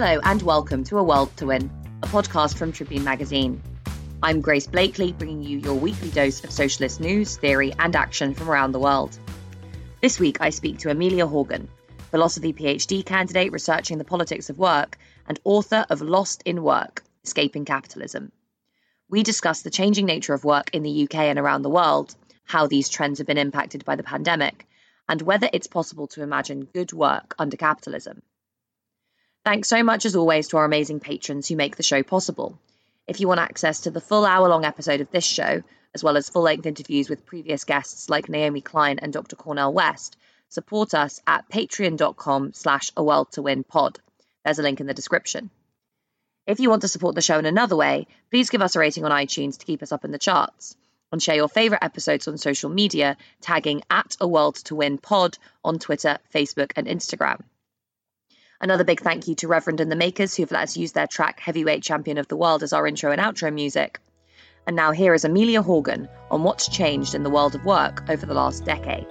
Hello and welcome to A World to Win, a podcast from Tribune Magazine. I'm Grace Blakeley, bringing you your weekly dose of socialist news, theory, and action from around the world. This week, I speak to Amelia Horgan, philosophy PhD candidate researching the politics of work and author of Lost in Work Escaping Capitalism. We discuss the changing nature of work in the UK and around the world, how these trends have been impacted by the pandemic, and whether it's possible to imagine good work under capitalism. Thanks so much, as always, to our amazing patrons who make the show possible. If you want access to the full hour long episode of this show, as well as full length interviews with previous guests like Naomi Klein and Dr. Cornel West, support us at patreon.com slash a world to win pod. There's a link in the description. If you want to support the show in another way, please give us a rating on iTunes to keep us up in the charts. And share your favourite episodes on social media, tagging at a world to win pod on Twitter, Facebook, and Instagram. Another big thank you to Reverend and the Makers who've let us use their track Heavyweight Champion of the World as our intro and outro music. And now here is Amelia Horgan on what's changed in the world of work over the last decade.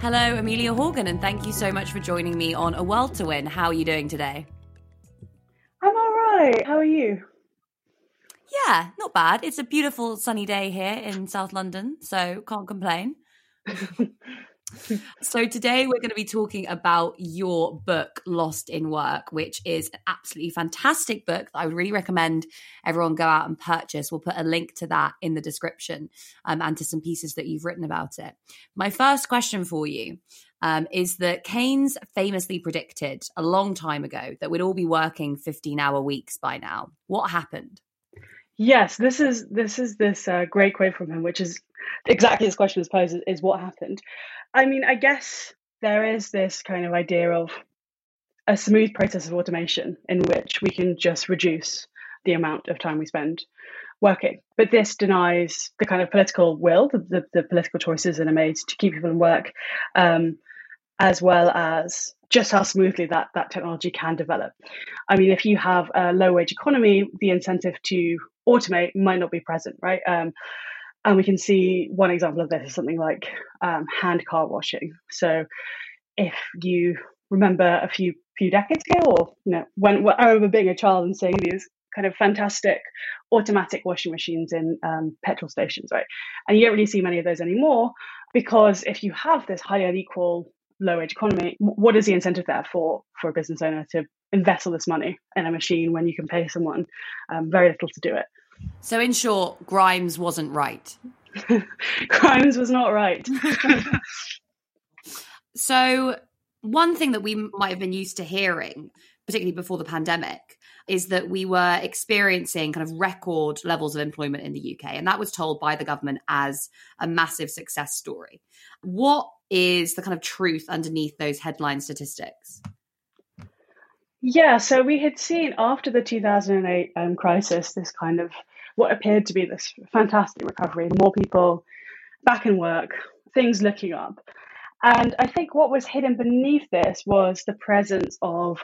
Hello, Amelia Horgan, and thank you so much for joining me on A World to Win. How are you doing today? I'm all right. How are you? Yeah, not bad. It's a beautiful sunny day here in South London, so can't complain. so today we're going to be talking about your book Lost in Work, which is an absolutely fantastic book that I would really recommend everyone go out and purchase. We'll put a link to that in the description um, and to some pieces that you've written about it. My first question for you um, is that Keynes famously predicted a long time ago that we'd all be working 15 hour weeks by now. What happened? Yes, this is this is this uh, great quote from him, which is exactly this question was posed: is what happened. I mean, I guess there is this kind of idea of a smooth process of automation in which we can just reduce the amount of time we spend working. But this denies the kind of political will, the, the, the political choices that are made to keep people in work, um, as well as just how smoothly that, that technology can develop. I mean, if you have a low wage economy, the incentive to automate might not be present, right? Um, and we can see one example of this is something like um, hand car washing. So if you remember a few few decades ago, or you know, when, when I remember being a child and seeing these kind of fantastic automatic washing machines in um, petrol stations, right? And you don't really see many of those anymore because if you have this highly unequal low wage economy, what is the incentive there for for a business owner to invest all this money in a machine when you can pay someone um, very little to do it? So, in short, Keynes wasn't right. Keynes was not right. so, one thing that we might have been used to hearing, particularly before the pandemic, is that we were experiencing kind of record levels of employment in the UK. And that was told by the government as a massive success story. What is the kind of truth underneath those headline statistics? Yeah, so we had seen after the 2008 um, crisis this kind of what appeared to be this fantastic recovery, more people back in work, things looking up. And I think what was hidden beneath this was the presence of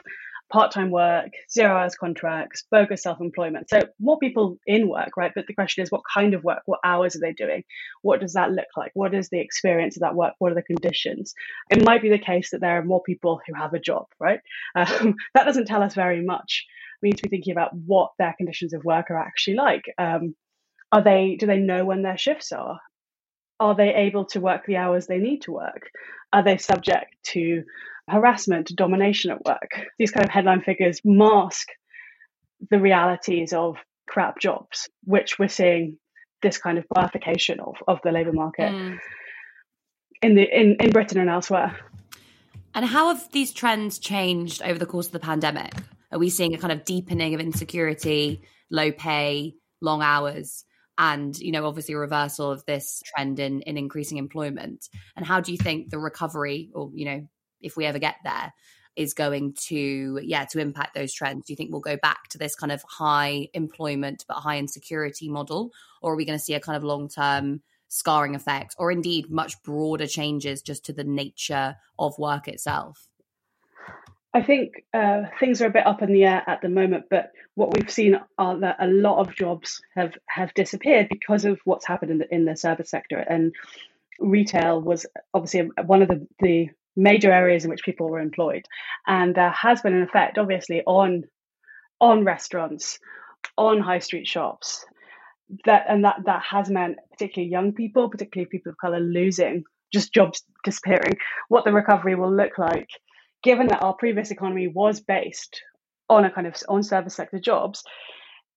part time work, zero hours contracts, bogus self employment. So, more people in work, right? But the question is, what kind of work? What hours are they doing? What does that look like? What is the experience of that work? What are the conditions? It might be the case that there are more people who have a job, right? Um, that doesn't tell us very much. We need to be thinking about what their conditions of work are actually like. Um, are they? Do they know when their shifts are? Are they able to work the hours they need to work? Are they subject to harassment, domination at work. These kind of headline figures mask the realities of crap jobs, which we're seeing this kind of bifurcation of, of the labour market mm. in the in, in Britain and elsewhere. And how have these trends changed over the course of the pandemic? Are we seeing a kind of deepening of insecurity, low pay, long hours? and you know obviously a reversal of this trend in in increasing employment and how do you think the recovery or you know if we ever get there is going to yeah to impact those trends. Do you think we'll go back to this kind of high employment but high insecurity model? Or are we going to see a kind of long term scarring effect or indeed much broader changes just to the nature of work itself? I think uh, things are a bit up in the air at the moment, but what we've seen are that a lot of jobs have have disappeared because of what's happened in the in the service sector, and retail was obviously one of the, the major areas in which people were employed. And there has been an effect, obviously, on on restaurants, on high street shops. That and that that has meant particularly young people, particularly people of colour, losing just jobs disappearing. What the recovery will look like, given that our previous economy was based on a kind of on service sector jobs,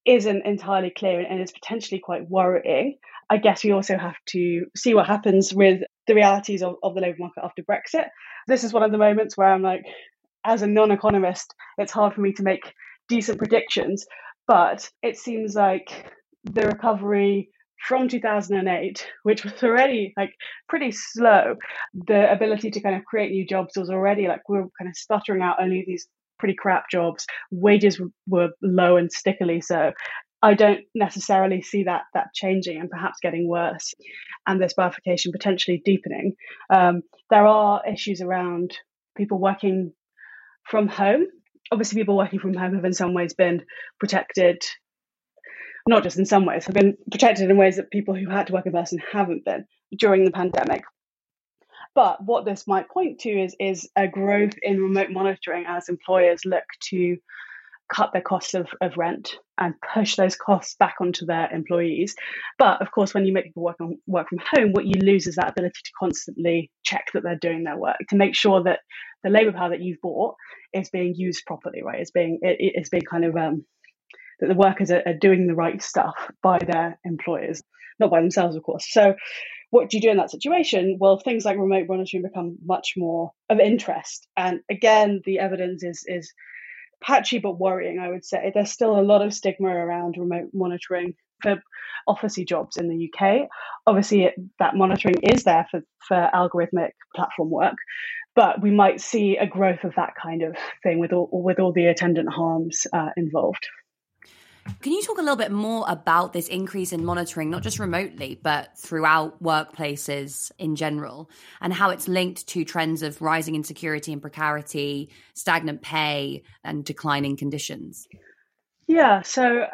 isn't entirely clear and is potentially quite worrying. I guess we also have to see what happens with the realities of, of the labour market after Brexit. This is one of the moments where I'm like, as a non economist, it's hard for me to make decent predictions, but it seems like the recovery from 2008, which was already like pretty slow, the ability to kind of create new jobs was already like we are kind of sputtering out only these pretty crap jobs. Wages were low and stickily so. I don't necessarily see that that changing and perhaps getting worse, and this bifurcation potentially deepening. Um, there are issues around people working from home. Obviously, people working from home have in some ways been protected, not just in some ways, have been protected in ways that people who had to work in person haven't been during the pandemic. But what this might point to is is a growth in remote monitoring as employers look to cut their costs of, of rent and push those costs back onto their employees. But of course, when you make people work on work from home, what you lose is that ability to constantly check that they're doing their work to make sure that the labour power that you've bought is being used properly, right? It's being it, it's being kind of um, that the workers are, are doing the right stuff by their employers, not by themselves, of course. So what do you do in that situation? Well, things like remote monitoring become much more of interest. And again, the evidence is is patchy but worrying, I would say. There's still a lot of stigma around remote monitoring for officey jobs in the UK. Obviously, it, that monitoring is there for, for algorithmic platform work, but we might see a growth of that kind of thing with all, with all the attendant harms uh, involved. Can you talk a little bit more about this increase in monitoring, not just remotely, but throughout workplaces in general, and how it's linked to trends of rising insecurity and precarity, stagnant pay, and declining conditions? Yeah, so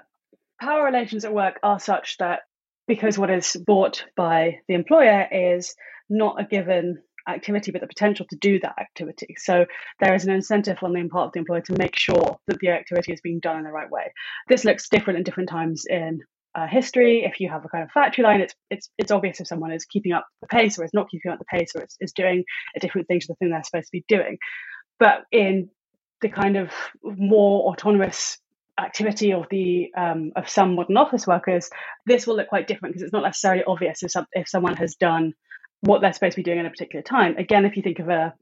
power relations at work are such that because what is bought by the employer is not a given activity, but the potential to do that activity. So there is an incentive on the part of the employer to make sure that the activity is being done in the right way. This looks different in different times in uh, history. If you have a kind of factory line, it's it's it's obvious if someone is keeping up the pace or is not keeping up the pace or is, is doing a different thing to the thing they're supposed to be doing. But in the kind of more autonomous activity of the um, of some modern office workers, this will look quite different because it's not necessarily obvious if some, if someone has done what they're supposed to be doing at a particular time. Again, if you think of a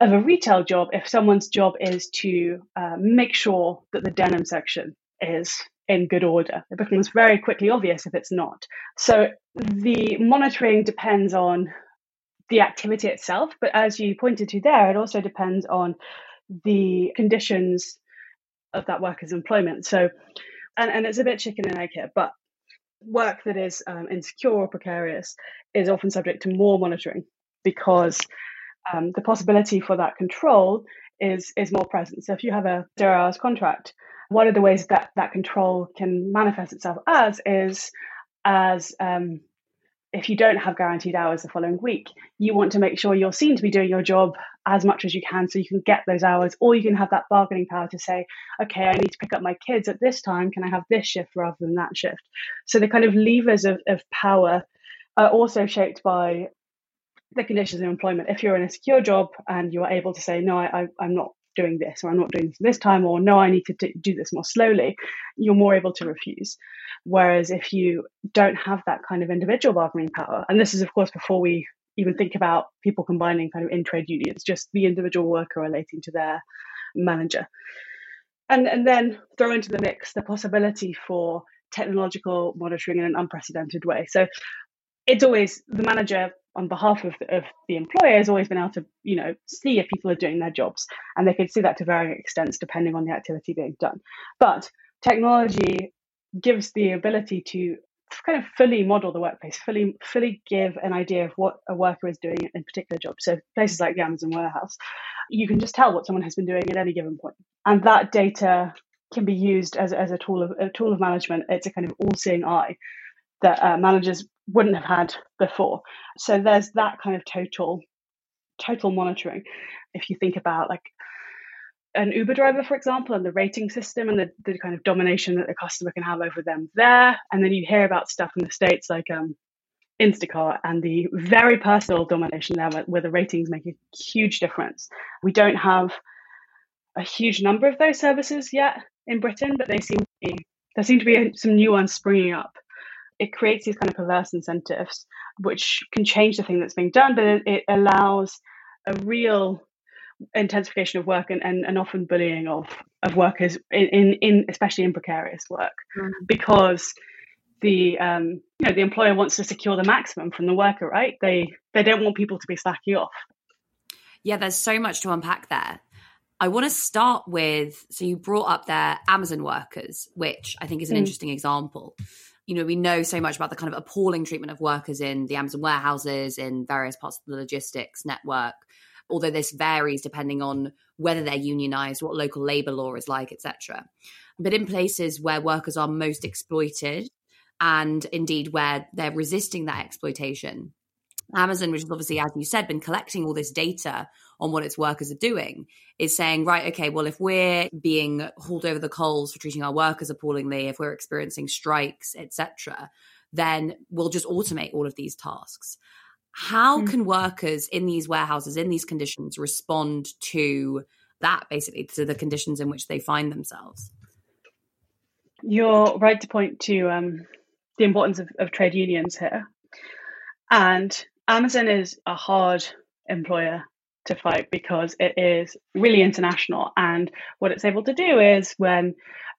of a retail job, if someone's job is to uh, make sure that the denim section is in good order, it becomes very quickly obvious if it's not. So the monitoring depends on the activity itself, but as you pointed to there, it also depends on the conditions of that worker's employment. So, and, and it's a bit chicken and egg here, but work that is um, insecure or precarious is often subject to more monitoring because um, the possibility for that control is is more present. So if you have a zero hours contract, one of the ways that that control can manifest itself as is as um, if you don't have guaranteed hours the following week, you want to make sure you're seen to be doing your job as much as you can so you can get those hours, or you can have that bargaining power to say, okay, I need to pick up my kids at this time. Can I have this shift rather than that shift? So the kind of levers of, of power are also shaped by the conditions of employment. If you're in a secure job and you are able to say, no, I, I'm not doing this or I'm not doing this this time or no I need to do this more slowly you're more able to refuse. Whereas if you don't have that kind of individual bargaining power and this is of course before we even think about people combining kind of in trade unions just the individual worker relating to their manager. And and then throw into the mix the possibility for technological monitoring in an unprecedented way. So it's always the manager on behalf of, of the employer has always been able to, you know, see if people are doing their jobs, and they can see that to varying extents depending on the activity being done. But technology gives the ability to kind of fully model the workplace, fully fully give an idea of what a worker is doing in particular job. So places like the Amazon warehouse, you can just tell what someone has been doing at any given point, and that data can be used as, as a tool of a tool of management. It's a kind of all-seeing eye that uh, managers wouldn't have had before. So there's that kind of total total monitoring. If you think about like an Uber driver, for example, and the rating system and the, the kind of domination that the customer can have over them there. And then you hear about stuff in the States like um, Instacart and the very personal domination there where, where the ratings make a huge difference. We don't have a huge number of those services yet in Britain, but they seem to be, there seem to be some new ones springing up. It creates these kind of perverse incentives, which can change the thing that's being done, but it, it allows a real intensification of work and, and, and often bullying of, of workers in, in, in especially in precarious work mm. because the um, you know the employer wants to secure the maximum from the worker right they they don't want people to be slacking off yeah there's so much to unpack there I want to start with so you brought up their Amazon workers, which I think is an mm. interesting example. You know, we know so much about the kind of appalling treatment of workers in the Amazon warehouses, in various parts of the logistics network, although this varies depending on whether they're unionized, what local labor law is like, etc. But in places where workers are most exploited and indeed where they're resisting that exploitation, Amazon, which has obviously, as you said, been collecting all this data on what its workers are doing, is saying, right, okay, well, if we're being hauled over the coals for treating our workers appallingly, if we're experiencing strikes, etc., then we'll just automate all of these tasks. How mm. can workers in these warehouses, in these conditions, respond to that, basically, to the conditions in which they find themselves? You're right to point to um, the importance of, of trade unions here. And Amazon is a hard employer to fight because it is really international. And what it's able to do is when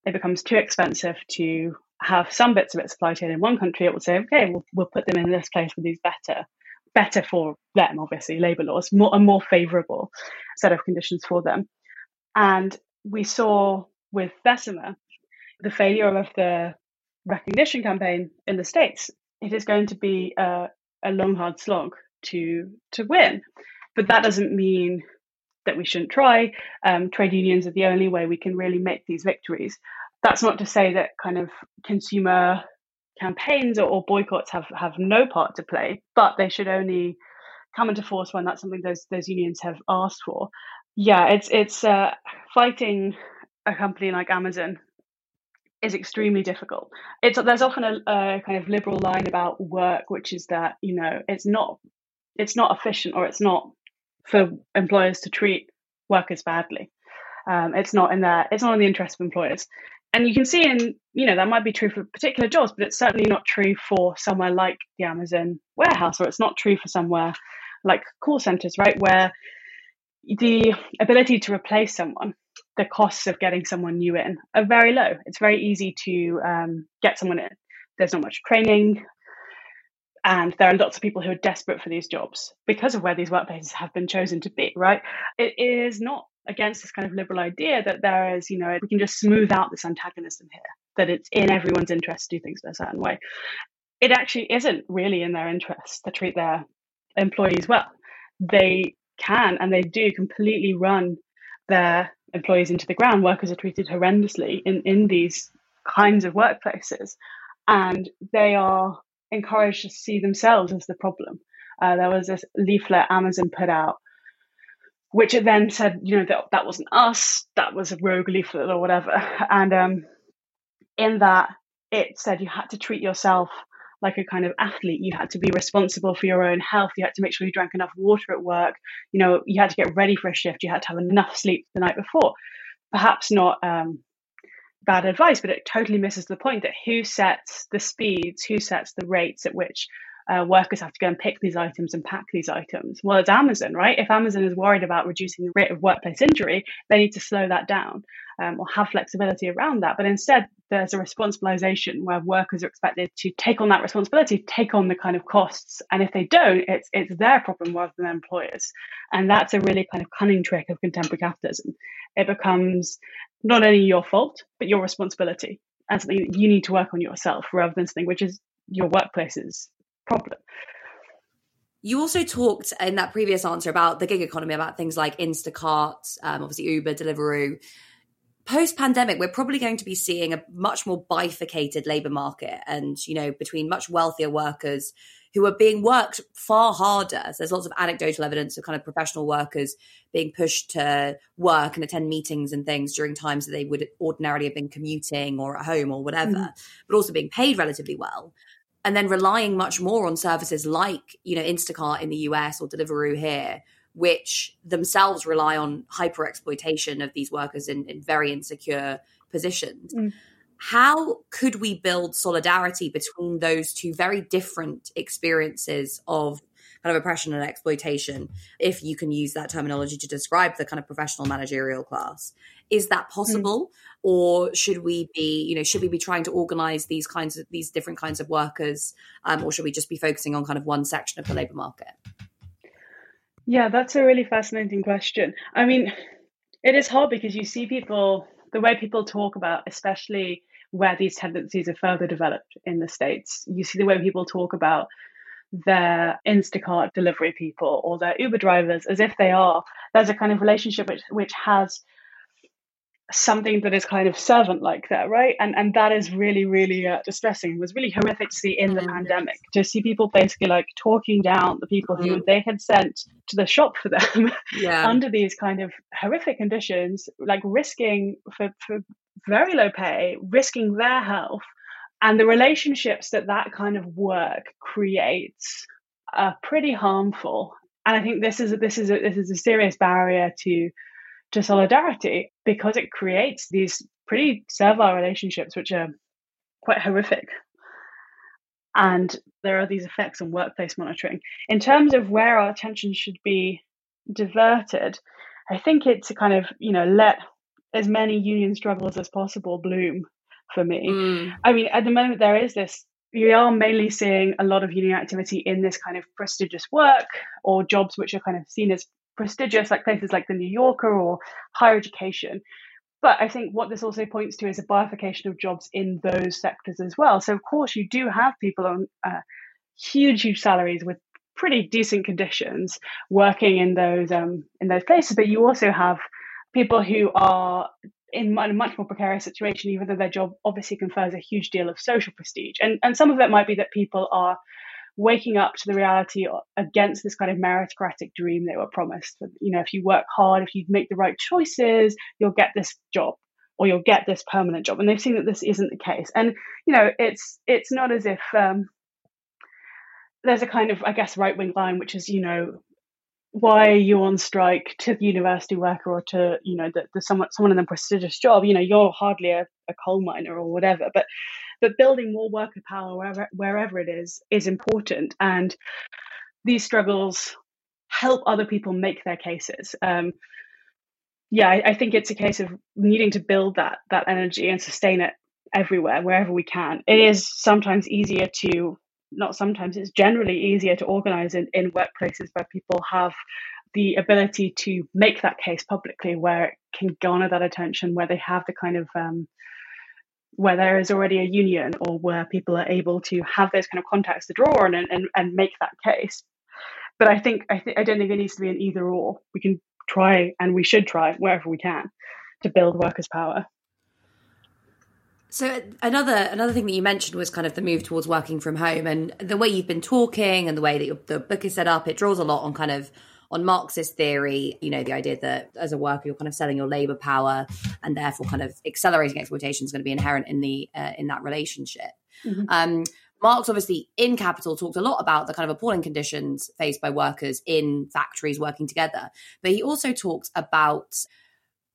it becomes too expensive to have some bits of its supply chain in one country, it will say, okay, we'll, we'll put them in this place with these better, better for them, obviously, labour laws, more, a more favourable set of conditions for them. And we saw with Bessemer the failure of the recognition campaign in the States. It is going to be a, a long, hard slog to to win. But that doesn't mean that we shouldn't try. Um, trade unions are the only way we can really make these victories. That's not to say that kind of consumer campaigns or, or boycotts have, have no part to play, but they should only come into force when that's something those those unions have asked for. Yeah, it's it's uh, fighting a company like Amazon is extremely difficult. It's there's often a, a, kind of liberal line about work, which is that you know it's not it's not efficient or it's not for employers to treat workers badly. Um, it's not in their it's not in the interest of employers. And you can see in you know that might be true for particular jobs, but it's certainly not true for somewhere like the Amazon warehouse, or it's not true for somewhere like call centers, right, where the ability to replace someone, the costs of getting someone new in are very low. It's very easy to um, get someone in. There's not much training. And there are lots of people who are desperate for these jobs because of where these workplaces have been chosen to be, right? It is not against this kind of liberal idea that there is, you know, we can just smooth out this antagonism here, that it's in everyone's interest to do things in a certain way. It actually isn't really in their interest to treat their employees well. They can and they do completely run their employees into the ground. Workers are treated horrendously in, in these kinds of workplaces. And they are encouraged to see themselves as the problem. Uh, there was this leaflet Amazon put out, which it then said, you know, that that wasn't us, that was a rogue leaflet or whatever. And um, in that, it said you had to treat yourself like a kind of athlete. You had to be responsible for your own health. You had to make sure you drank enough water at work. You know, you had to get ready for a shift. You had to have enough sleep the night before. Perhaps not um, bad advice, but it totally misses the point that who sets the speeds, who sets the rates at which uh, workers have to go and pick these items and pack these items. Well, it's Amazon, right? If Amazon is worried about reducing the rate of workplace injury, they need to slow that down um, or have flexibility around that. But instead, there's a responsibilization where workers are expected to take on that responsibility, take on the kind of costs. And if they don't, it's it's their problem rather than employers. And that's a really kind of cunning trick of contemporary capitalism. It becomes not only your fault, but your responsibility and something that you need to work on yourself rather than something which is your workplace's problem. You also talked in that previous answer about the gig economy, about things like Instacart, um, obviously Uber, Deliveroo. post pandemic, we're probably going to be seeing a much more bifurcated labour market and, you know, between much wealthier workers who are being worked far harder. So there's lots of anecdotal evidence of kind of professional workers being pushed to work and attend meetings and things during times that they would ordinarily have been commuting or at home or whatever, mm. but also being paid relatively well. And then relying much more on services like, you know, Instacart in the US or Deliveroo here, which themselves rely on hyper exploitation of these workers in, in very insecure positions. Mm. How could we build solidarity between those two very different experiences of kind of oppression and exploitation, if you can use that terminology to describe the kind of professional managerial class? Is that possible? Mm. Or should we be, you know, should we be trying to organize these kinds of these different kinds of workers, um, or should we just be focusing on kind of one section of the labor market? Yeah, that's a really fascinating question. I mean, it is hard because you see people, the way people talk about, especially where these tendencies are further developed in the States, you see the way people talk about their Instacart delivery people or their Uber drivers as if they are. There's a kind of relationship which, which has something that is kind of servant like that right and and that is really really uh, distressing it was really horrific to see in the mm-hmm. pandemic to see people basically like talking down the people who mm-hmm. they had sent to the shop for them yeah. under these kind of horrific conditions like risking for, for very low pay risking their health and the relationships that that kind of work creates are pretty harmful and i think this is this is a, this is a serious barrier to to solidarity because it creates these pretty servile relationships which are quite horrific. And there are these effects on workplace monitoring. In terms of where our attention should be diverted, I think it's to kind of, you know, let as many union struggles as possible bloom for me. Mm. I mean, at the moment, there is this, we are mainly seeing a lot of union activity in this kind of prestigious work or jobs which are kind of seen as prestigious, like places like the New Yorker or higher education. But I think what this also points to is a bifurcation of jobs in those sectors as well. So, of course, you do have people on uh, huge, huge salaries with pretty decent conditions working in those um, in those places, but you also have people who are in a much more precarious situation, even though their job obviously confers a huge deal of social prestige. And and some of it might be that people are waking up to the reality against this kind of meritocratic dream they were promised. You know, if you work hard, if you make the right choices, you'll get this job or you'll get this permanent job. And they've seen that this isn't the case. And you know, it's it's not as if um, there's a kind of I guess right wing line which is you know why are you on strike to the university worker or to you know the, the someone someone in a prestigious job you know you're hardly a, a coal miner or whatever but but building more worker power wherever, wherever it is is important. And these struggles help other people make their cases. Um, yeah, I, I, think it's a case of needing to build that that energy and sustain it everywhere, wherever we can. It is sometimes easier to not sometimes it's generally easier to organize in, in workplaces where people have the ability to make that case publicly where it can garner that attention where they have the kind of um, where there is already a union or where people are able to have those kind of contacts to draw on and, and, and make that case. But I think I, th- I don't think it needs to be an either or. We can try and we should try wherever we can to build workers' power. So another another thing that you mentioned was kind of the move towards working from home, and the way you've been talking and the way that your, the book is set up, it draws a lot on kind of on Marxist theory, you know, the idea that as a worker you're kind of selling your labor power, and therefore kind of accelerating exploitation is going to be inherent in the uh, in that relationship. Mm-hmm. Um, Marx, obviously, in Capital, talked a lot about the kind of appalling conditions faced by workers in factories working together. But he also talked about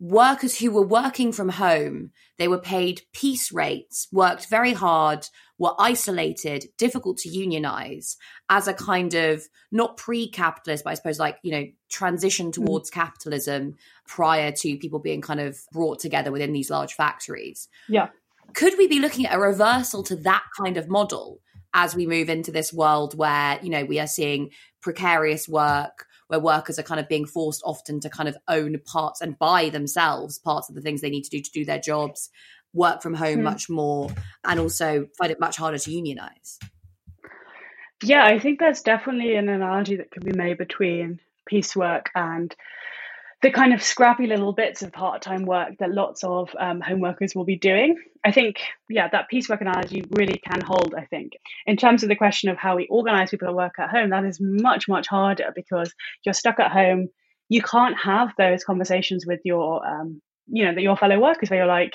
workers who were working from home, they were paid piece rates, worked very hard, were isolated, difficult to unionize as a kind of not pre-capitalist, but I suppose like, you know, transition mm. towards mm. capitalism prior to people being kind of brought together within these large factories. Yeah. Could we be looking at a reversal to that kind of model as we move into this world where, you know, we are seeing precarious work, where workers are kind of being forced often to kind of own parts and buy themselves parts of the things they need to do to do their jobs work from home mm. much more and also find it much harder to unionize. Yeah, I think that's definitely an analogy that can be made between piecework and the kind of scrappy little bits of part-time work that lots of um, home workers will be doing. I think yeah that piecework analogy really can hold i think. In terms of the question of how we organize people to work at home that is much much harder because you're stuck at home. You can't have those conversations with your um, you know, that your fellow workers where you're like,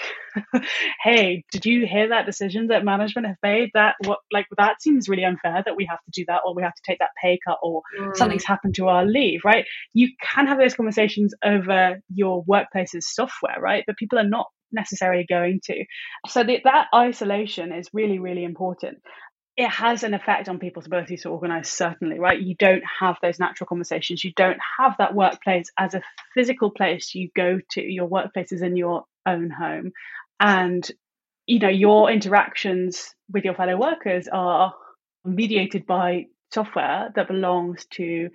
hey, did you hear that decision that management have made? That what like that seems really unfair that we have to do that or we have to take that pay cut or mm. something's happened to our leave, right? You can have those conversations over your workplace's software, right? But people are not necessarily going to. So the, that isolation is really, really important it has an effect on people's ability to organize certainly right? You don't have those natural conversations. You don't have that workplace as a physical place you go to. Your workplace is in your own home. And you know your interactions with your fellow workers are mediated by software that belongs to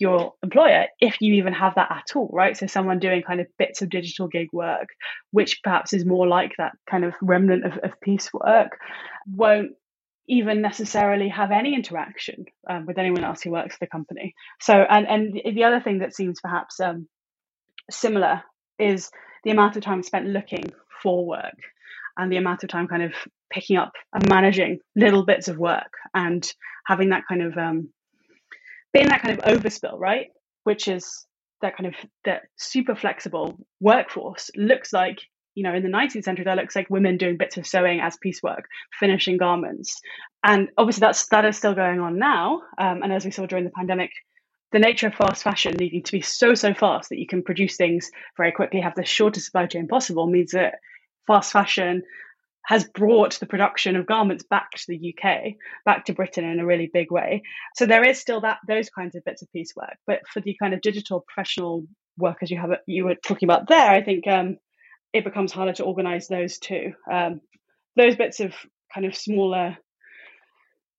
your employer if you even have that at all right? So someone doing kind of bits of digital gig work which perhaps is more like that kind of remnant of, of piecework won't even necessarily have any interaction um, with anyone else who works for the company. So, and and the other thing that seems perhaps um, similar is the amount of time spent looking for work, and the amount of time kind of picking up and managing little bits of work, and having that kind of um, being that kind of overspill, right? Which is that kind of that super flexible workforce looks like you know, in the 19th century, that looks like women doing bits of sewing as piecework, finishing garments. And obviously that's, that is still going on now. Um, and as we saw during the pandemic, the nature of fast fashion needing to be so, so fast that you can produce things very quickly, have the shortest supply chain possible means that fast fashion has brought the production of garments back to the UK, back to Britain in a really big way. So there is still that those kinds of bits of piecework, but for the kind of digital professional workers you have you were talking about there, I think um, it becomes harder to organize those two. Um, those bits of kind of smaller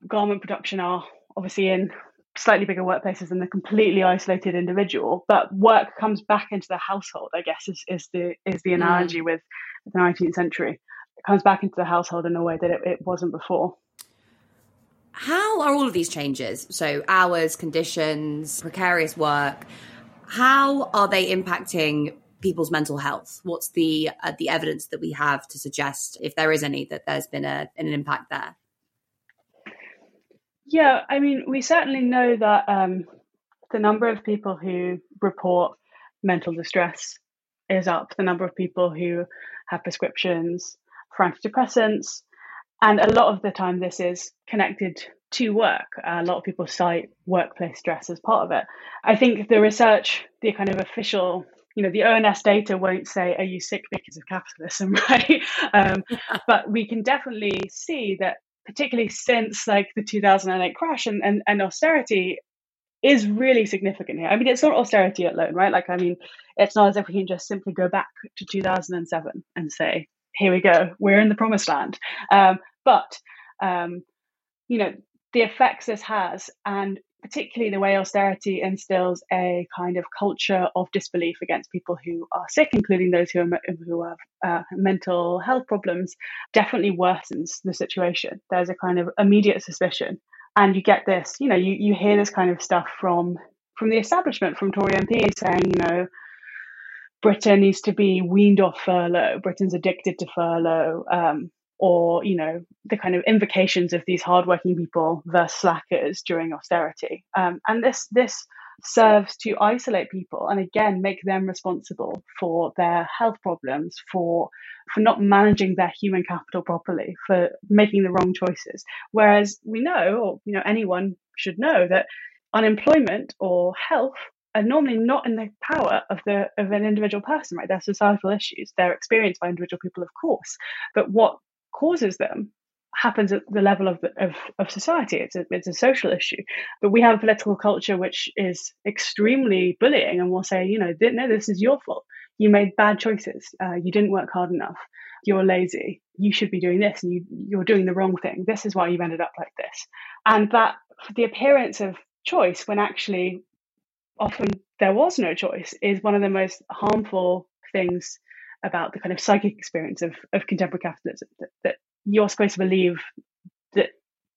garment production are obviously in slightly bigger workplaces than the completely isolated individual, but work comes back into the household. I guess is, is the is the analogy mm. with the 19th century. It comes back into the household in a way that it, it wasn't before. How are all of these changes? So hours, conditions, precarious work. How are they impacting people's mental health? What's the uh, the evidence that we have to suggest, if there is any, that there's been a, an impact there? Yeah, I mean, we certainly know that um, the number of people who report mental distress is up. The number of people who have prescriptions for antidepressants, and a lot of the time, this is connected to work. a lot of people cite workplace stress as part of it. I think the research, the kind of official you know the ONS data won't say are you sick because of capitalism, right? Um, but we can definitely see that particularly since like the 2008 crash and, and, and austerity is really significant here. I mean, it's not austerity alone, right? Like, I mean, it's not as if we can just simply go back to 2007 and say, here we go, we're in the promised land. Um, but, um, you know, the effects this has, and particularly the way austerity instills a kind of culture of disbelief against people who are sick, including those who, are, who have uh, mental health problems, definitely worsens the situation. There's a kind of immediate suspicion. And you get this, you know, you, you hear this kind of stuff from from the establishment, from Tory MPs saying, you know, Britain needs to be weaned off furlough. Britain's addicted to furlough. Um, or you know the kind of invocations of these hardworking people versus slackers during austerity. Um, and this this serves to isolate people and again make them responsible for their health problems for for not managing their human capital properly for making the wrong choices. Whereas we know or you know anyone should know that unemployment or health are normally not in the power of the of an individual person right? They're societal issues. They're experienced by individual people of course. But what causes them happens at the level of, of, of society. It's a, it's a social issue. But we have a political culture which is extremely bullying and will say, you know, no, this is your fault. You made bad choices. Uh, you didn't work hard enough. You're lazy. You should be doing this and you, you're doing the wrong thing. This is why you've ended up like this. And that the appearance of choice when actually often there was no choice is one of the most harmful things about the kind of psychic experience of, of contemporary capitalism that, that you're supposed to believe that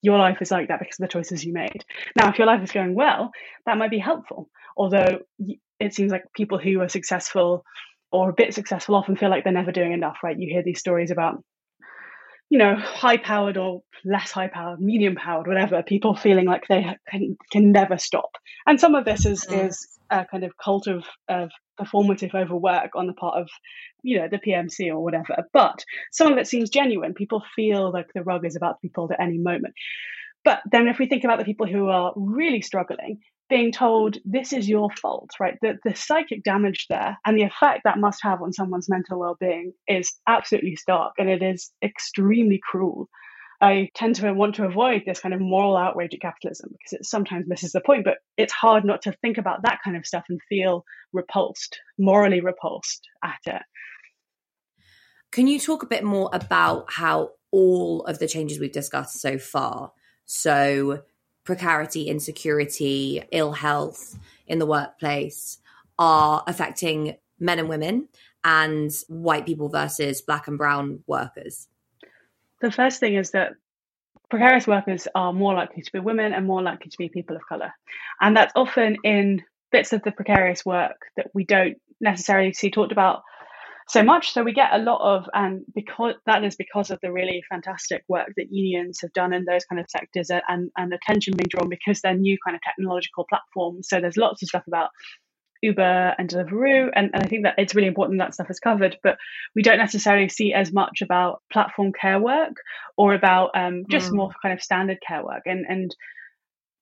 your life is like that because of the choices you made. Now, if your life is going well, that might be helpful. Although it seems like people who are successful or a bit successful often feel like they're never doing enough, right? You hear these stories about you know, high powered or less high powered, medium powered, whatever, people feeling like they can, can never stop. And some of this is, mm. is a kind of cult of, of performative overwork on the part of, you know, the PMC or whatever. But some of it seems genuine. People feel like the rug is about to be pulled at any moment. But then if we think about the people who are really struggling, being told this is your fault, right? The, the psychic damage there and the effect that must have on someone's mental well being is absolutely stark and it is extremely cruel. I tend to want to avoid this kind of moral outrage at capitalism because it sometimes misses the point, but it's hard not to think about that kind of stuff and feel repulsed, morally repulsed at it. Can you talk a bit more about how all of the changes we've discussed so far, so precarity, insecurity, ill health in the workplace are affecting men and women and white people versus black and brown workers? The first thing is that precarious workers are more likely to be women and more likely to be people of color. And that's often in bits of the precarious work that we don't necessarily see talked about so much. So we get a lot of, and because that is because of the really fantastic work that unions have done in those kind of sectors and, and attention being drawn because they're new kind of technological platforms. So there's lots of stuff about Uber and Deliveroo, and, and I think that it's really important that stuff is covered, but we don't necessarily see as much about platform care work or about um, just mm. more kind of standard care work. And and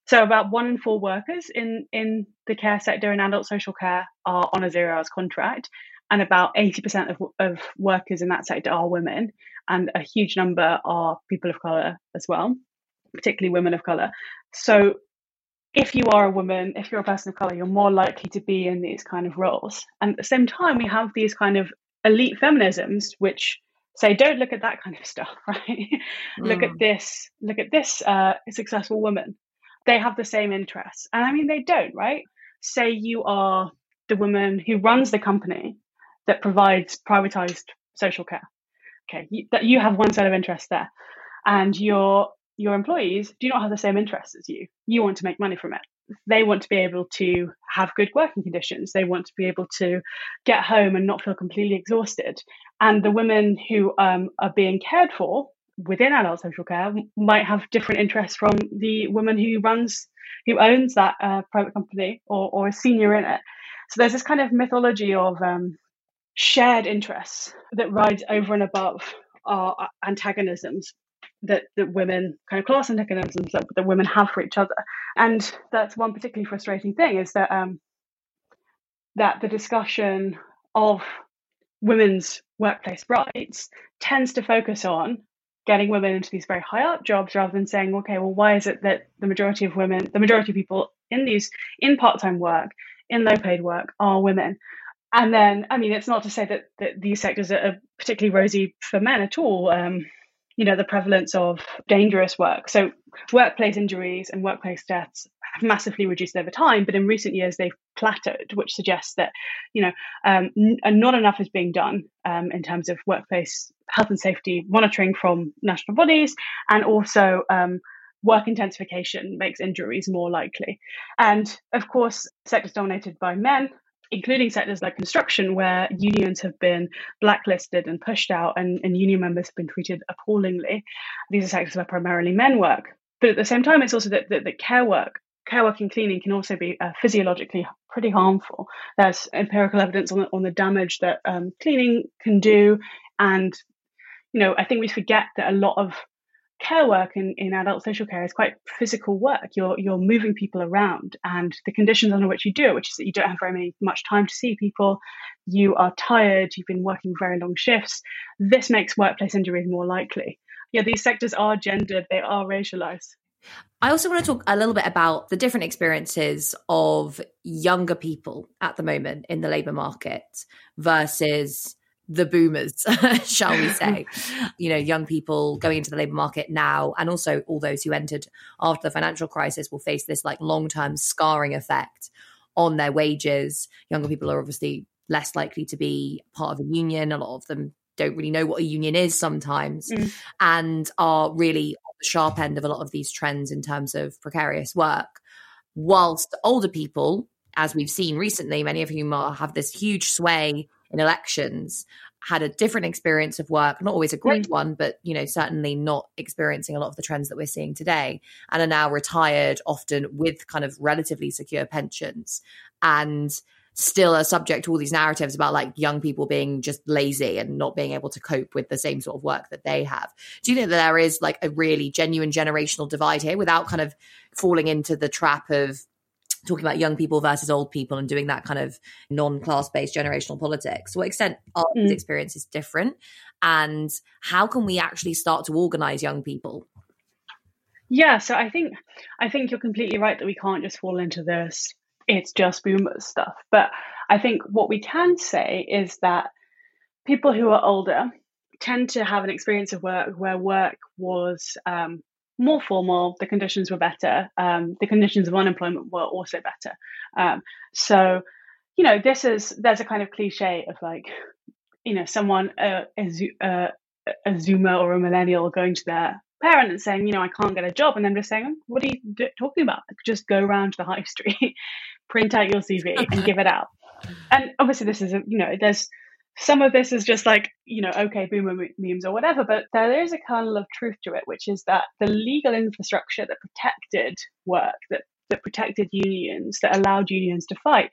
so about one in four workers in in the care sector in adult social care are on a zero hours contract, and about 80% of, of workers in that sector are women, and a huge number are people of colour as well, particularly women of colour. So, if you are a woman, if you're a person of colour, you're more likely to be in these kind of roles. And at the same time, we have these kind of elite feminisms, which say, don't look at that kind of stuff, right? Mm. look at mm. this, look at this uh, successful woman. They have the same interests. And I mean, they don't, right? Say you are the woman who runs the company that provides privatized social care. Okay, you, that you have one set of interests there, and your your employees do not have the same interests as you. You want to make money from it. They want to be able to have good working conditions. They want to be able to get home and not feel completely exhausted. And the women who um, are being cared for within adult social care might have different interests from the woman who runs, who owns that uh, private company or, or is senior in it. So there's this kind of mythology of um, shared interests that rise over and above our antagonisms that, that women kind of class antagonisms that, that women have for each other. And that's one particularly frustrating thing is that um, that the discussion of women's workplace rights tends to focus on getting women into these very high up jobs rather than saying okay well why is it that the majority of women the majority of people in these in part-time work in low paid work are women and then, I mean, it's not to say that, that these sectors are particularly rosy for men at all. Um, you know, the prevalence of dangerous work. So, workplace injuries and workplace deaths have massively reduced over time, but in recent years they've plateaued, which suggests that, you know, um, n- not enough is being done um, in terms of workplace health and safety monitoring from national bodies, and also um, work intensification makes injuries more likely. And of course, sectors dominated by men including sectors like construction, where unions have been blacklisted and pushed out, and, and union members have been treated appallingly. These are sectors where primarily men work. But at the same time, it's also that, that, that care work, care work and cleaning can also be uh, physiologically pretty harmful. There's empirical evidence on the, on the damage that um, cleaning can do. And, you know, I think we forget that a lot of care work in, in adult social care is quite physical work. You're you're moving people around and the conditions under which you do it, which is that you don't have very many, much time to see people, you are tired, you've been working very long shifts. This makes workplace injuries more likely. Yeah, these sectors are gendered, they are racialized. I also want to talk a little bit about the different experiences of younger people at the moment in the labour market versus the boomers, shall we say, you know, young people going into the labor market now, and also all those who entered after the financial crisis will face this like long term scarring effect on their wages. Younger people are obviously less likely to be part of a union. A lot of them don't really know what a union is sometimes mm. and are really at the sharp end of a lot of these trends in terms of precarious work. Whilst older people as we've seen recently, many of whom are, have this huge sway in elections, had a different experience of work, not always a great mm. one, but you know, certainly not experiencing a lot of the trends that we're seeing today, and are now retired, often with kind of relatively secure pensions, and still are subject to all these narratives about like young people being just lazy and not being able to cope with the same sort of work that they have. Do you think that there is like a really genuine generational divide here without kind of falling into the trap of talking about young people versus old people and doing that kind of non-class based generational politics. To what extent are mm. these experiences different? And how can we actually start to organize young people? Yeah so i think i think you're completely right that we can't just fall into this it's just boomers stuff. But i think what we can say is that people who are older tend to have an experience of work where work was um, more formal, the conditions were better. Um, the conditions of unemployment were also better. Um, so, you know, this is there's a kind of cliche of like, you know, someone uh, a, uh, a Zoomer or a millennial going to their parent and saying, you know, I can't get a job, and then just saying, what are you talking about? Like, just go around to the high street, print out your CV, and give it out. And obviously, this is a, you know, there's some of this is just like you know okay boomer memes or whatever but there is a kernel of truth to it which is that the legal infrastructure that protected work that that protected unions that allowed unions to fight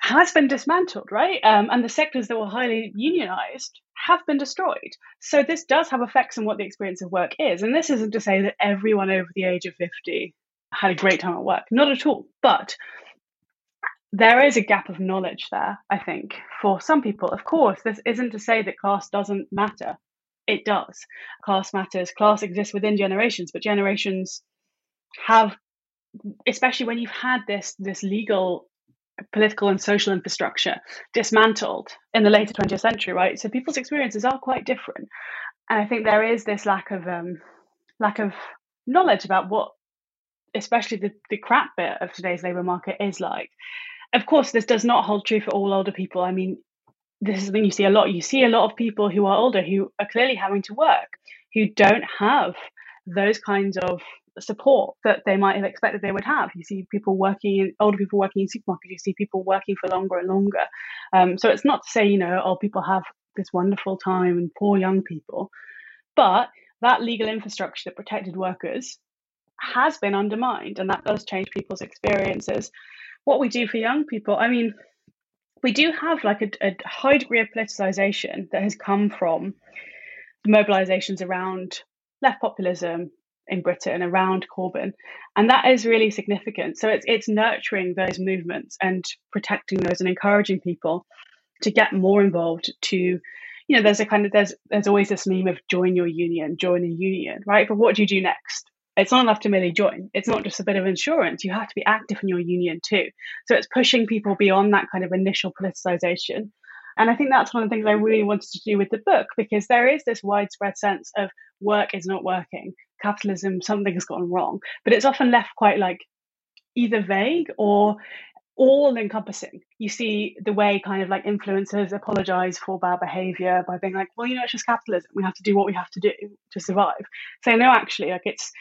has been dismantled right? Um, and the sectors that were highly unionized have been destroyed. So this does have effects on what the experience of work is. And this isn't to say that everyone over the age of 50 had a great time at work not at all. But there is a gap of knowledge there, I think, for some people. Of course, this isn't to say that class doesn't matter. It does. Class matters. Class exists within generations, but generations have, especially when you've had this this legal, political, and social infrastructure dismantled in the later 20th century, right? So people's experiences are quite different, and I think there is this lack of um, lack of knowledge about what especially the, the crap bit of today's labour market is like of course, this does not hold true for all older people. I mean, this is something you see a lot. You see a lot of people who are older who are clearly having to work, who don't have those kinds of support that they might have expected they would have. You see people working, older people working in supermarkets. You see people working for longer and longer. Um, so it's not to say, you know, old people have this wonderful time and poor young people, but that legal infrastructure that protected workers has been undermined, and that does change people's experiences what we do for young people, I mean, we do have like a, a high degree of politicization that has come from mobilizations around left populism in Britain around Corbyn, and that is really significant. So it's it's nurturing those movements and protecting those and encouraging people to get more involved. To you know, there's a kind of there's there's always this meme of join your union, join a union, right? But what do you do next? It's not enough to merely join. It's not just a bit of insurance. You have to be active in your union too. So it's pushing people beyond that kind of initial politicization. And I think that's one of the things I really wanted to do with the book because there is this widespread sense of work is not working, capitalism, something has gone wrong. But it's often left quite like either vague or all encompassing. You see the way kind of like influencers apologize for bad behavior by being like, well, you know, it's just capitalism. We have to do what we have to do to survive. So no, actually, like it's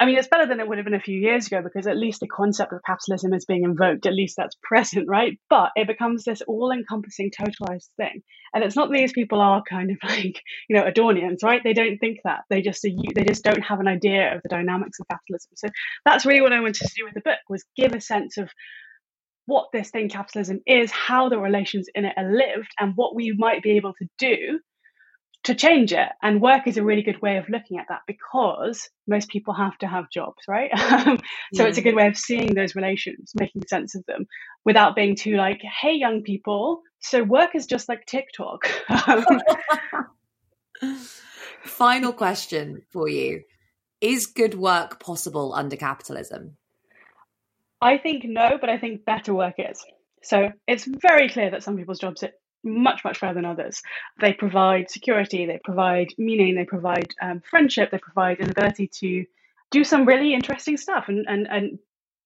I mean, it's better than it would have been a few years ago because at least the concept of capitalism is being invoked. At least that's present, right? But it becomes this all-encompassing, totalized thing, and it's not these people are kind of like you know Adornians, right? They don't think that. They just they just don't have an idea of the dynamics of capitalism. So that's really what I wanted to do with the book was give a sense of what this thing capitalism is, how the relations in it are lived, and what we might be able to do to change it. And work is a really good way of looking at that because most people have to have jobs, right? Um, so yeah. it's a good way of seeing those relations, making sense of them without being too like, hey, young people, so work is just like TikTok. Final question for you Is good work possible under capitalism? I think no, but I think better work is. So it's very clear that some people's jobs much much better than others. They provide security they provide meaning they provide um, friendship they provide an ability to do some really interesting stuff. And and, and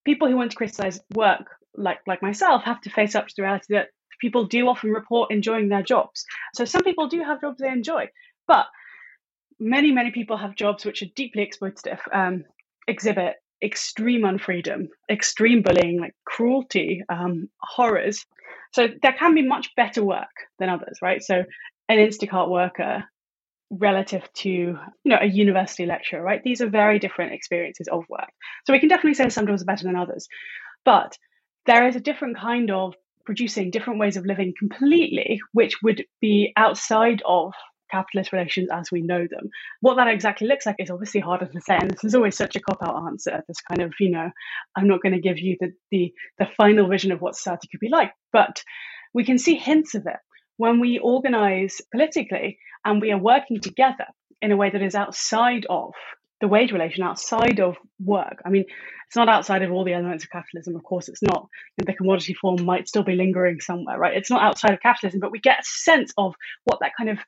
people who want to criticize work like like myself have to face up to the reality that people do often report enjoying their jobs. So some people do have jobs they enjoy but many many people have jobs which are deeply exploitative um, exhibit extreme unfreedom, extreme bullying, like cruelty, um, horrors. So there can be much better work than others, right? So an Instacart worker relative to you know a university lecturer right? These are very different experiences of work. So we can definitely say some jobs are better than others. But there is a different kind of producing different ways of living completely which would be outside of capitalist relations as we know them. What that exactly looks like is obviously harder to say, and this is always such a cop out answer. This kind of, you know, I'm not going to give you the, the the final vision of what society could be like, but we can see hints of it when we organize politically and we are working together in a way that is outside of the wage relation, outside of work. I mean, it's not outside of all the elements of capitalism. Of course, it's not. The commodity form might still be lingering somewhere, right? It's not outside of capitalism, but we get a sense of what that kind of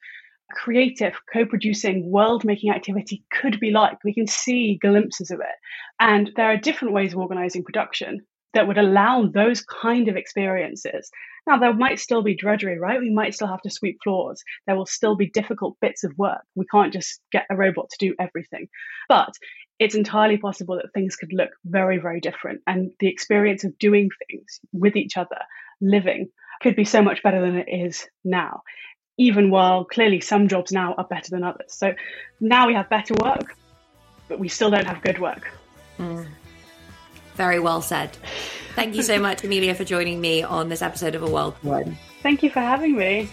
creative, co producing, world making activity could be like. We can see glimpses of it. And there are different ways of organizing production that would allow those kind of experiences. Now, there might still be drudgery, right? We might still have to sweep floors. There will still be difficult bits of work. We can't just get a robot to do everything. But it's entirely possible that things could look very, very different. And the experience of doing things with each other, living, could be so much better than it is now even while clearly some jobs now are better than others. So now we have better work, but we still don't have good work. Mm. Very well said. Thank you so much, Amelia, for joining me on this episode of A World Win. Thank you for having me.